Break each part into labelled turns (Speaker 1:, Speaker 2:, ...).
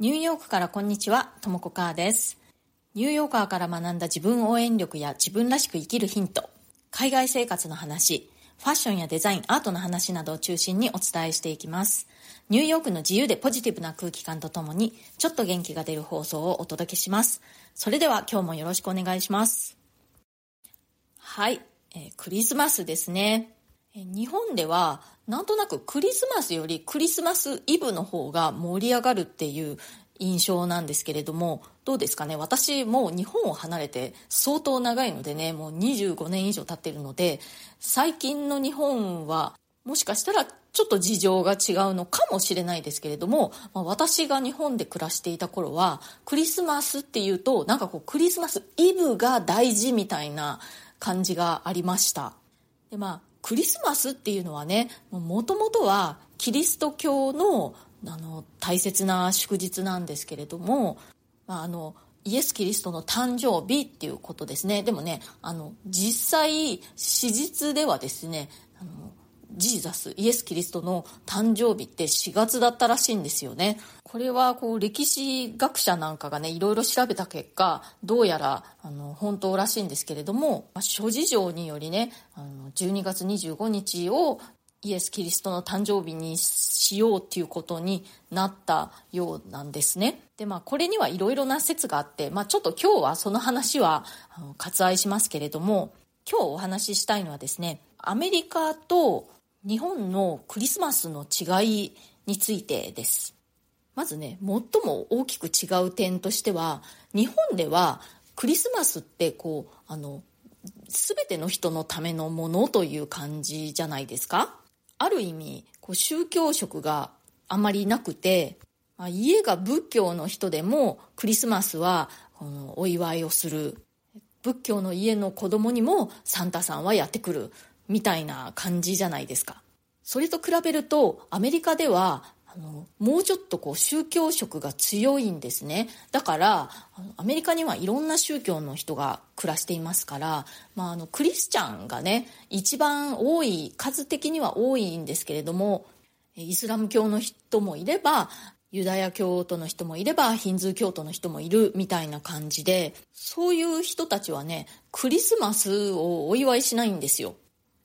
Speaker 1: ニューヨークからこんにちは、ともこかーです。ニューヨーカーから学んだ自分応援力や自分らしく生きるヒント、海外生活の話、ファッションやデザイン、アートの話などを中心にお伝えしていきます。ニューヨークの自由でポジティブな空気感とともに、ちょっと元気が出る放送をお届けします。それでは今日もよろしくお願いします。はい、えー、クリスマスですね。日本ではなんとなくクリスマスよりクリスマスイブの方が盛り上がるっていう印象なんですけれどもどうですかね？私もう日本を離れて相当長いのでねもう25年以上経ってるので最近の日本はもしかしたらちょっと事情が違うのかもしれないですけれども、まあ、私が日本で暮らしていた頃はクリスマスっていうとなんかこうクリスマスイブが大事みたいな感じがありました。でまあクリスマスっていうのはねもともとはキリスト教のあの大切な祝日なんですけれども、まあ、あのイエス・キリストの誕生日っていうことですね。でもねあの実際史実ではですねジーザスイエス・キリストの誕生日って4月だったらしいんですよねこれはこう歴史学者なんかがねいろいろ調べた結果どうやらあの本当らしいんですけれども、まあ、諸事情によりねあの12月25日をイエス・キリストの誕生日にしようっていうことになったようなんですね。で、まあ、これにはいろいろな説があって、まあ、ちょっと今日はその話はあの割愛しますけれども、今日お話ししたいのはですね、アメリカと日本のクリスマスの違いについてです。まずね、最も大きく違う点としては、日本ではクリスマスってこう、あの、全ての人のためのものという感じじゃないですかある意味、こう宗教色があまりなくて、まあ、家が仏教の人でもクリスマスはこのお祝いをする。仏教の家の子供にもサンタさんはやってくる。みたいな感じじゃないですか。それと比べるとアメリカではあのもうちょっとこう宗教色が強いんですねだからアメリカにはいろんな宗教の人が暮らしていますから、まあ、あのクリスチャンがね一番多い数的には多いんですけれどもイスラム教の人もいればユダヤ教徒の人もいればヒンズー教徒の人もいるみたいな感じでそういう人たちはねクリスマスをお祝いしないんですよ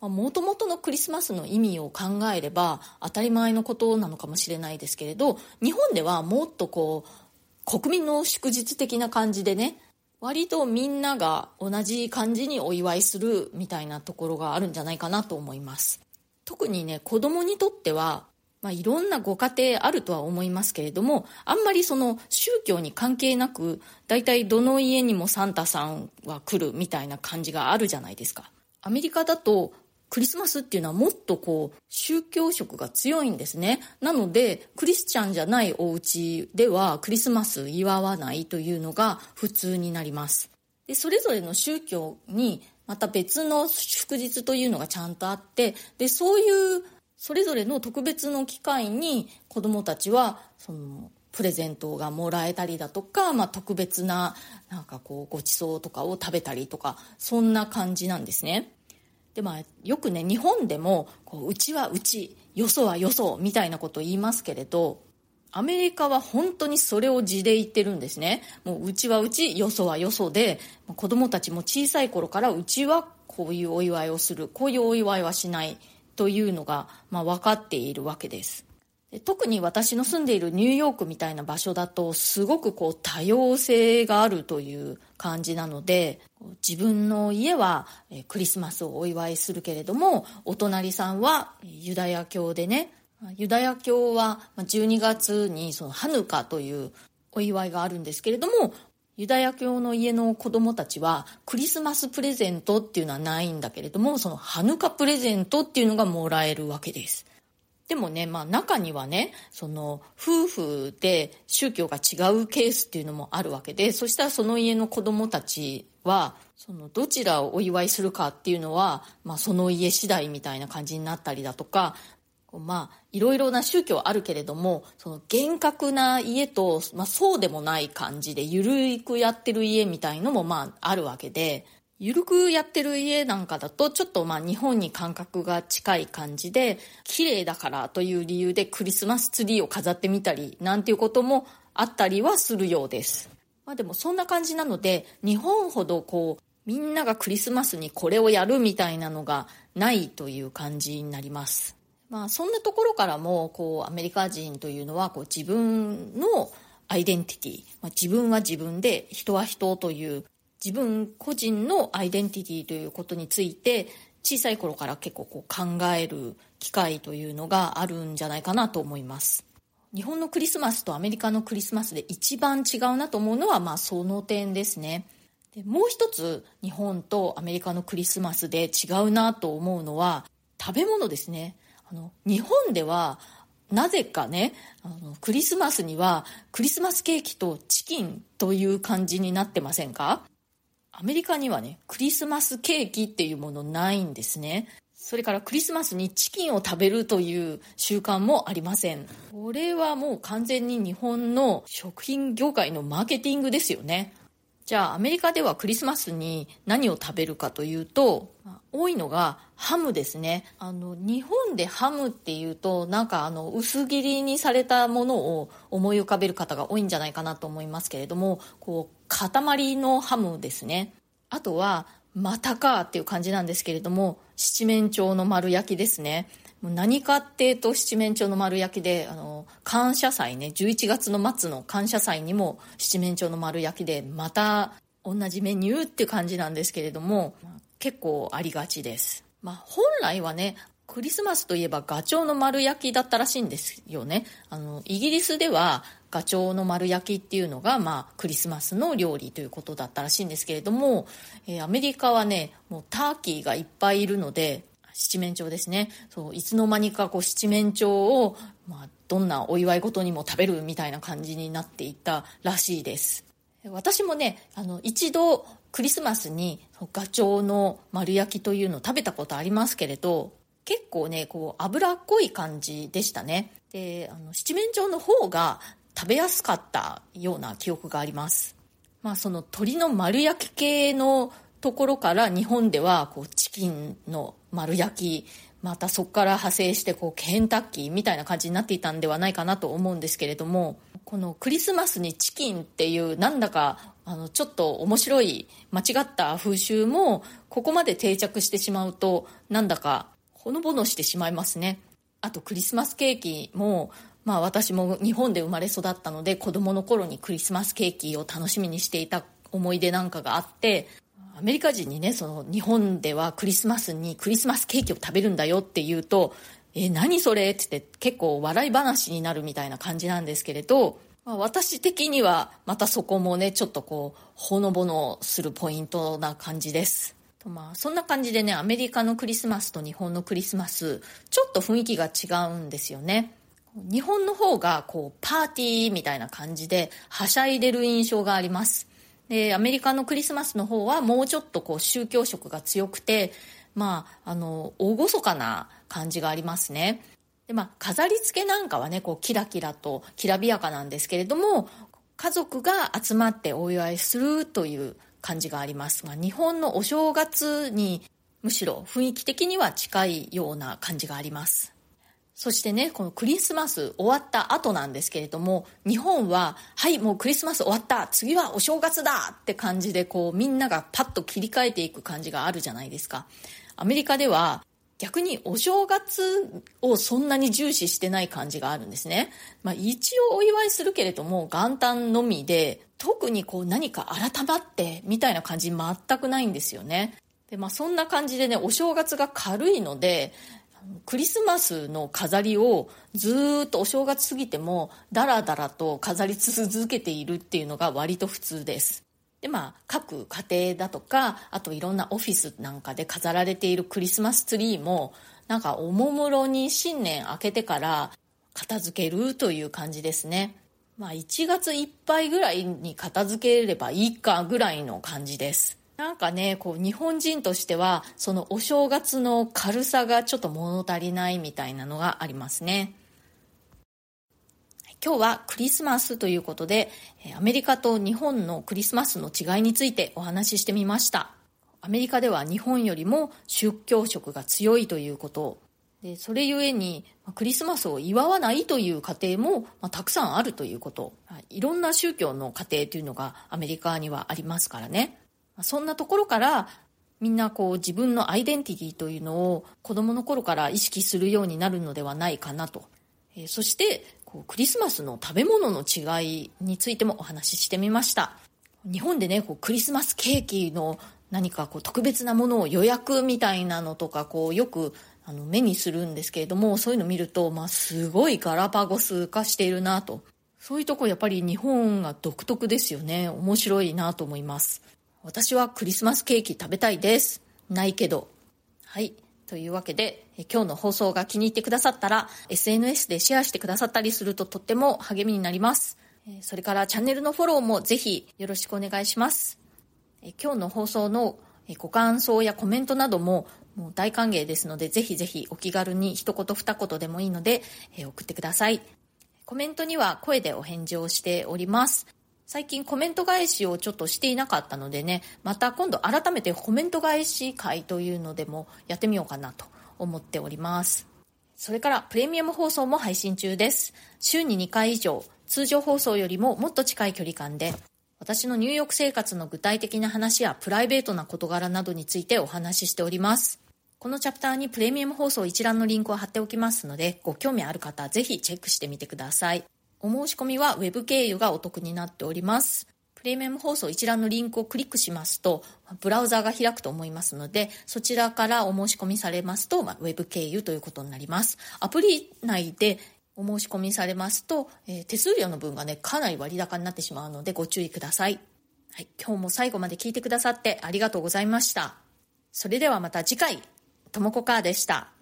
Speaker 1: もともとのクリスマスの意味を考えれば当たり前のことなのかもしれないですけれど日本ではもっとこう国民の祝日的な感じでね割とみんなが同じ感じにお祝いするみたいなところがあるんじゃないかなと思います。特にね子供にとってはまあ、いろんなご家庭あるとは思いますけれどもあんまりその宗教に関係なく大体どの家にもサンタさんは来るみたいな感じがあるじゃないですか。アメリカだとクリスマスっていうのはもっとこう宗教色が強いんですねなのでクリスチャンじゃないお家ではクリスマス祝わないというのが普通になりますでそれぞれの宗教にまた別の祝日というのがちゃんとあってでそういうそれぞれの特別の機会に子どもたちはそのプレゼントがもらえたりだとか、まあ、特別ななんかこうごちそうとかを食べたりとかそんな感じなんですね。でまあよくね日本でもこううちはうちよそはよそみたいなことを言いますけれどアメリカは本当にそれを字で言ってるんですね。もううちはうちよそはよそで子供たちも小さい頃からうちはこういうお祝いをするこういうお祝いはしないというのが、まあ、分かっているわけです。特に私の住んでいるニューヨークみたいな場所だとすごくこう多様性があるという感じなので自分の家はクリスマスをお祝いするけれどもお隣さんはユダヤ教でねユダヤ教は12月にそのハヌカというお祝いがあるんですけれどもユダヤ教の家の子供たちはクリスマスプレゼントっていうのはないんだけれどもそのハヌカプレゼントっていうのがもらえるわけです。でもね、まあ中にはね、その夫婦で宗教が違うケースっていうのもあるわけで、そしたらその家の子供たちは、そのどちらをお祝いするかっていうのは、まあその家次第みたいな感じになったりだとか、まあいろいろな宗教あるけれども、その厳格な家と、まあそうでもない感じで、ゆるくやってる家みたいのもまああるわけで、ゆるくやってる家なんかだとちょっとまあ日本に感覚が近い感じで綺麗だからという理由でクリスマスツリーを飾ってみたりなんていうこともあったりはするようです。まあでもそんな感じなので、日本ほどこう、みんながクリスマスにこれをやるみたいなのがないという感じになります。まあそんなところからも、こう、アメリカ人というのは、こう、自分のアイデンティティ、まあ、自分は自分で、人は人という自分個人のアイデンティティということについて小さい頃から結構こう考える機会というのがあるんじゃないかなと思います。日本のクリスマスとアメリカのクリスマスで一番違うなと思うのはまあその点ですね。でもう一つ日本とアメリカのクリスマスで違うなと思うのは食べ物ですね。あの日本ではなぜかねあのクリスマスにはクリスマスケーキとチキンという感じになってませんか？アメリカにはね、クリスマスケーキっていうものないんですね。それからクリスマスにチキンを食べるという習慣もありません。これはもう完全に日本の食品業界のマーケティングですよね。じゃあアメリカではクリスマスに何を食べるかというと、多いのがハムですね。あの、日本でハムっていうと、なんかあの、薄切りにされたものを思い浮かべる方が多いんじゃないかなと思いますけれども、こう、塊のハムですね。あとは、またかっていう感じなんですけれども、七面鳥の丸焼きですね。もう何かっていうと七面鳥の丸焼きで、あの、感謝祭ね、11月の末の感謝祭にも七面鳥の丸焼きで、また同じメニューって感じなんですけれども、結構ありがちです。まあ、本来はね、クリスマスといえばガチョウの丸焼きだったらしいんですよね。あの、イギリスではガチョウの丸焼きっていうのが、まあ、クリスマスの料理ということだったらしいんですけれども、えー、アメリカはね、もうターキーがいっぱいいるので、七面鳥ですね。そう、いつの間にかこう七面鳥を、まあ、どんなお祝い事にも食べるみたいな感じになっていったらしいです。私もね、あの、一度クリスマスにガチョウの丸焼きというのを食べたことありますけれど、結構ね、こう、脂っこい感じでしたね。で、あの、七面鳥の方が食べやすかったような記憶があります。まあ、その鶏の丸焼き系のところから日本ではこうチキンの丸焼きまたそこから派生してこうケンタッキーみたいな感じになっていたんではないかなと思うんですけれどもこのクリスマスにチキンっていうなんだかあのちょっと面白い間違った風習もここまで定着してしまうとなんだかほのぼのしてしまいますね。あとクリスマスケーキもまあ私も日本で生まれ育ったので子供の頃にクリスマスケーキを楽しみにしていた思い出なんかがあってアメリカ人にねその日本ではクリスマスにクリスマスケーキを食べるんだよって言うと「え何それ?」ってって結構笑い話になるみたいな感じなんですけれど、まあ、私的にはまたそこもねちょっとこうほのぼのするポイントな感じです。まあ、そんな感じでねアメリカのクリスマスと日本のクリスマスちょっと雰囲気が違うんですよね。日本の方がこうパーティーみたいな感じではしゃいでる印象があります。で、アメリカのクリスマスの方はもうちょっとこう宗教色が強くて、まあ、あの、大ごそかな感じがありますね。で、まあ、飾り付けなんかはね、こう、キラキラときらびやかなんですけれども、家族が集まってお祝いするという感じがあります。ま、日本のお正月にむしろ雰囲気的には近いような感じがあります。そしてね、このクリスマス終わった後なんですけれども、日本は、はい、もうクリスマス終わった、次はお正月だって感じで、こう、みんながパッと切り替えていく感じがあるじゃないですか。アメリカでは、逆にお正月をそんなに重視してない感じがあるんですね。まあ一応お祝いするけれども元旦のみで特にこう何か改まってみたいな感じ全くないんですよね。でまあそんな感じでねお正月が軽いのでクリスマスの飾りをずっとお正月過ぎてもダラダラと飾り続けているっていうのが割と普通です。でまあ各家庭だとかあといろんなオフィスなんかで飾られているクリスマスツリーもなんかおもむろに新年明けてから片付けるという感じですね。まあ1月いっぱいぐらいに片付ければいいかぐらいの感じです。なんかね、こう日本人としては、そのお正月の軽さがちょっと物足りないみたいなのがありますね。今日はクリスマスということで、アメリカと日本のクリスマスの違いについてお話ししてみました。アメリカでは日本よりも宗教色が強いということ。でそれゆえにクリスマスを祝わないという家庭も、まあ、たくさんあるということいろんな宗教の家庭というのがアメリカにはありますからねそんなところからみんなこう自分のアイデンティティというのを子供の頃から意識するようになるのではないかなと、えそしてこうクリスマスの食べ物の違いについてもお話ししてみました。日本でねこうクリスマスケーキの何かこう特別なものを予約みたいなのとかこうよくあの目にするんですけれどもそういうの見ると、まあ、すごいガラパゴス化しているなと。そういうとこやっぱり日本が独特ですよね。面白いなと思います。私はクリスマスケーキ食べたいです。ないけど。はい。というわけで今日の放送が気に入ってくださったら SNS でシェアしてくださったりするととっても励みになります。それからチャンネルのフォローもぜひよろしくお願いします。今日の放送のご感想やコメントなどももう大歓迎ですので、ぜひぜひお気軽に一言二言でもいいので、送ってください。コメントには声でお返事をしております。最近コメント返しをちょっとしていなかったのでね、また今度改めてコメント返し会というのでもやってみようかなと思っております。それからプレミアム放送も配信中です。週に2回以上、通常放送よりももっと近い距離感で、私の入浴生活の具体的な話やプライベートな事柄などについてお話ししております。このチャプターにプレミアム放送一覧のリンクを貼っておきますので、ご興味ある方はぜひチェックしてみてください。お申し込みは Web 経由がお得になっております。プレミアム放送一覧のリンクをクリックしますと、ブラウザーが開くと思いますので、そちらからお申し込みされますと、まあ、Web 経由ということになります。アプリ内でお申し込みされますと、えー、手数料の分がね、かなり割高になってしまうのでご注意ください。はい、今日も最後まで聞いてくださってありがとうございました。それではまた次回。ともこかーでした。